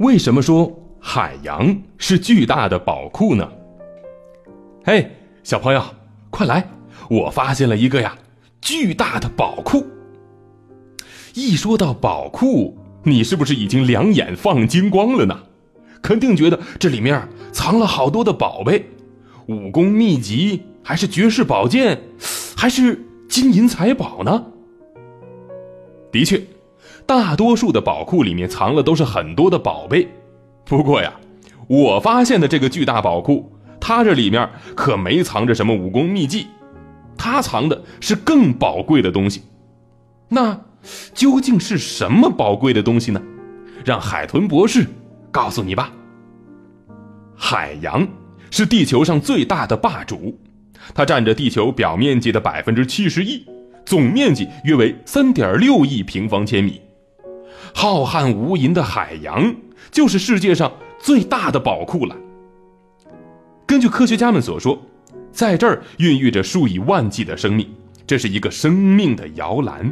为什么说海洋是巨大的宝库呢？嘿，小朋友，快来！我发现了一个呀，巨大的宝库。一说到宝库，你是不是已经两眼放金光了呢？肯定觉得这里面藏了好多的宝贝，武功秘籍，还是绝世宝剑，还是金银财宝呢？的确，大多数的宝库里面藏了都是很多的宝贝。不过呀，我发现的这个巨大宝库，它这里面可没藏着什么武功秘籍，它藏的是更宝贵的东西。那究竟是什么宝贵的东西呢？让海豚博士告诉你吧。海洋是地球上最大的霸主，它占着地球表面积的百分之七十一。总面积约为三点六亿平方千米，浩瀚无垠的海洋就是世界上最大的宝库了。根据科学家们所说，在这儿孕育着数以万计的生命，这是一个生命的摇篮。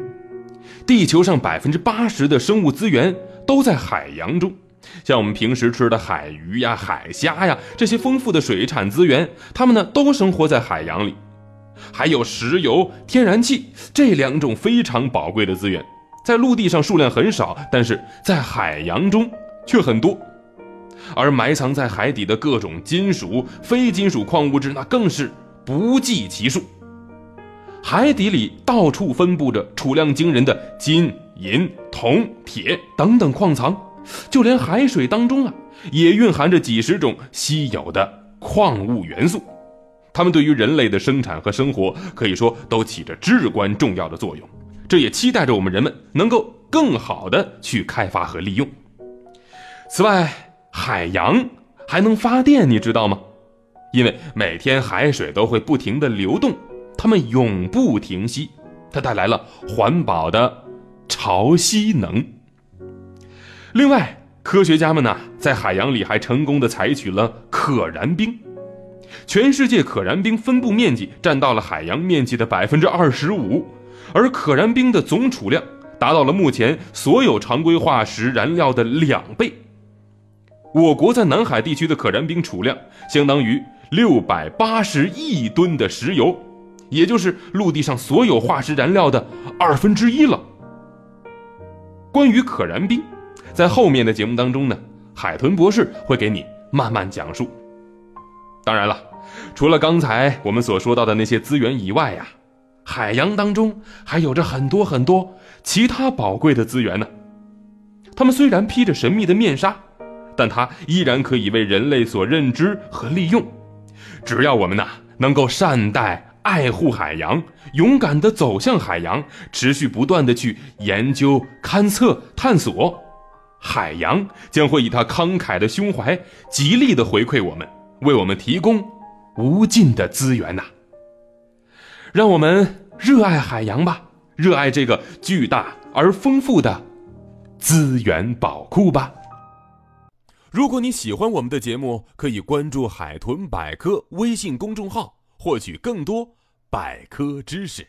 地球上百分之八十的生物资源都在海洋中，像我们平时吃的海鱼呀、海虾呀这些丰富的水产资源，它们呢都生活在海洋里。还有石油、天然气这两种非常宝贵的资源，在陆地上数量很少，但是在海洋中却很多。而埋藏在海底的各种金属、非金属矿物质，那更是不计其数。海底里到处分布着储量惊人的金、银、铜、铁等等矿藏，就连海水当中啊，也蕴含着几十种稀有的矿物元素。它们对于人类的生产和生活可以说都起着至关重要的作用，这也期待着我们人们能够更好的去开发和利用。此外，海洋还能发电，你知道吗？因为每天海水都会不停的流动，它们永不停息，它带来了环保的潮汐能。另外，科学家们呢，在海洋里还成功的采取了可燃冰。全世界可燃冰分布面积占到了海洋面积的百分之二十五，而可燃冰的总储量达到了目前所有常规化石燃料的两倍。我国在南海地区的可燃冰储量相当于六百八十亿吨的石油，也就是陆地上所有化石燃料的二分之一了。关于可燃冰，在后面的节目当中呢，海豚博士会给你慢慢讲述。当然了，除了刚才我们所说到的那些资源以外呀，海洋当中还有着很多很多其他宝贵的资源呢。它们虽然披着神秘的面纱，但它依然可以为人类所认知和利用。只要我们呐能够善待、爱护海洋，勇敢地走向海洋，持续不断地去研究、勘测、探索，海洋将会以它慷慨的胸怀，极力地回馈我们。为我们提供无尽的资源呐！让我们热爱海洋吧，热爱这个巨大而丰富的资源宝库吧。如果你喜欢我们的节目，可以关注“海豚百科”微信公众号，获取更多百科知识。